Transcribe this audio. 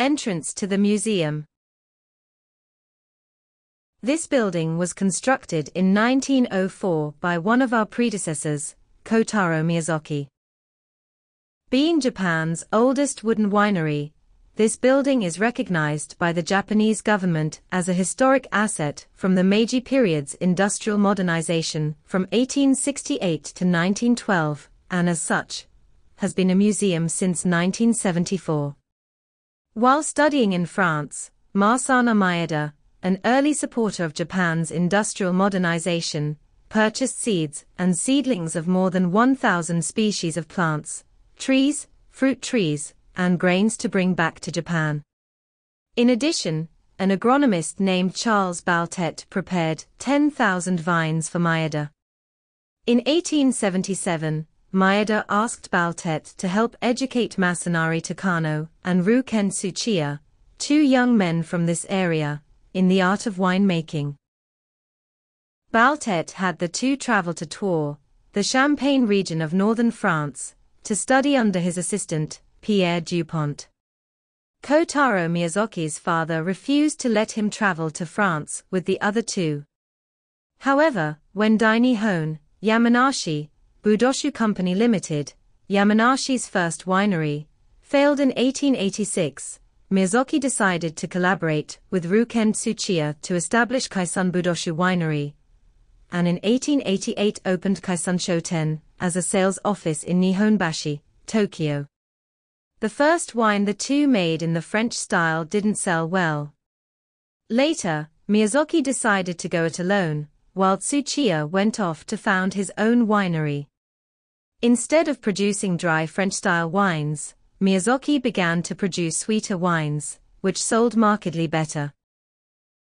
Entrance to the museum. This building was constructed in 1904 by one of our predecessors, Kotaro Miyazaki. Being Japan's oldest wooden winery, this building is recognized by the Japanese government as a historic asset from the Meiji period's industrial modernization from 1868 to 1912, and as such, has been a museum since 1974. While studying in France, Masana Maeda, an early supporter of Japan's industrial modernization, purchased seeds and seedlings of more than 1,000 species of plants, trees, fruit trees, and grains to bring back to Japan. In addition, an agronomist named Charles Baltet prepared 10,000 vines for Maeda. In 1877, Maeda asked Baltet to help educate Masanari Takano and Ryuken Tsuchiya, two young men from this area, in the art of winemaking. Baltet had the two travel to Troyes, the Champagne region of northern France, to study under his assistant, Pierre Dupont. Kotaro Miyazaki's father refused to let him travel to France with the other two. However, when Dai Nihon, Yamanashi, Budoshu Company Limited, Yamanashi's first winery, failed in 1886, Miyazaki decided to collaborate with Ryuken Tsuchiya to establish Kaisan Budoshu Winery, and in 1888 opened Kaisan Shoten as a sales office in Nihonbashi, Tokyo. The first wine the two made in the French style didn't sell well. Later, Miyazaki decided to go it alone, while Tsuchiya went off to found his own winery. Instead of producing dry French-style wines, Miyazaki began to produce sweeter wines, which sold markedly better.